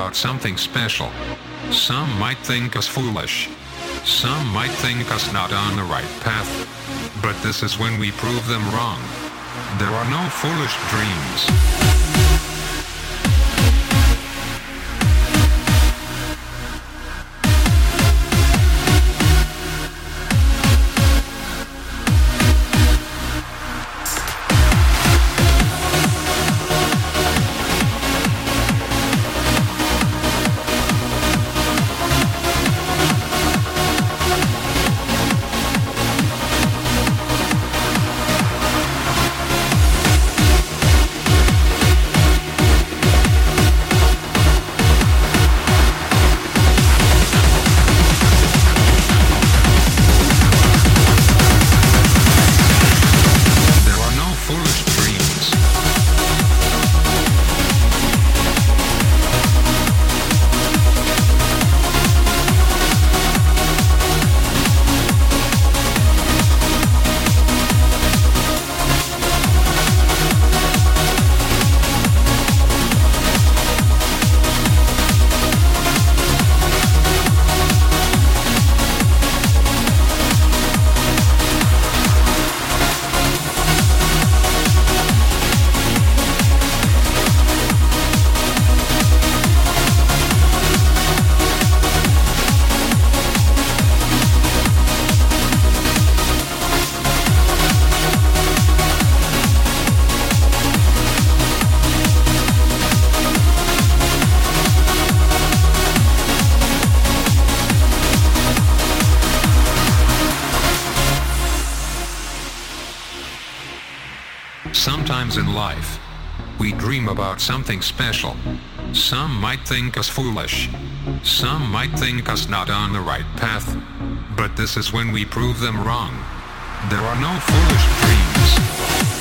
About something special. Some might think us foolish. Some might think us not on the right path. But this is when we prove them wrong. There are no foolish dreams. Sometimes in life, we dream about something special. Some might think us foolish. Some might think us not on the right path. But this is when we prove them wrong. There are no foolish dreams.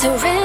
Surrender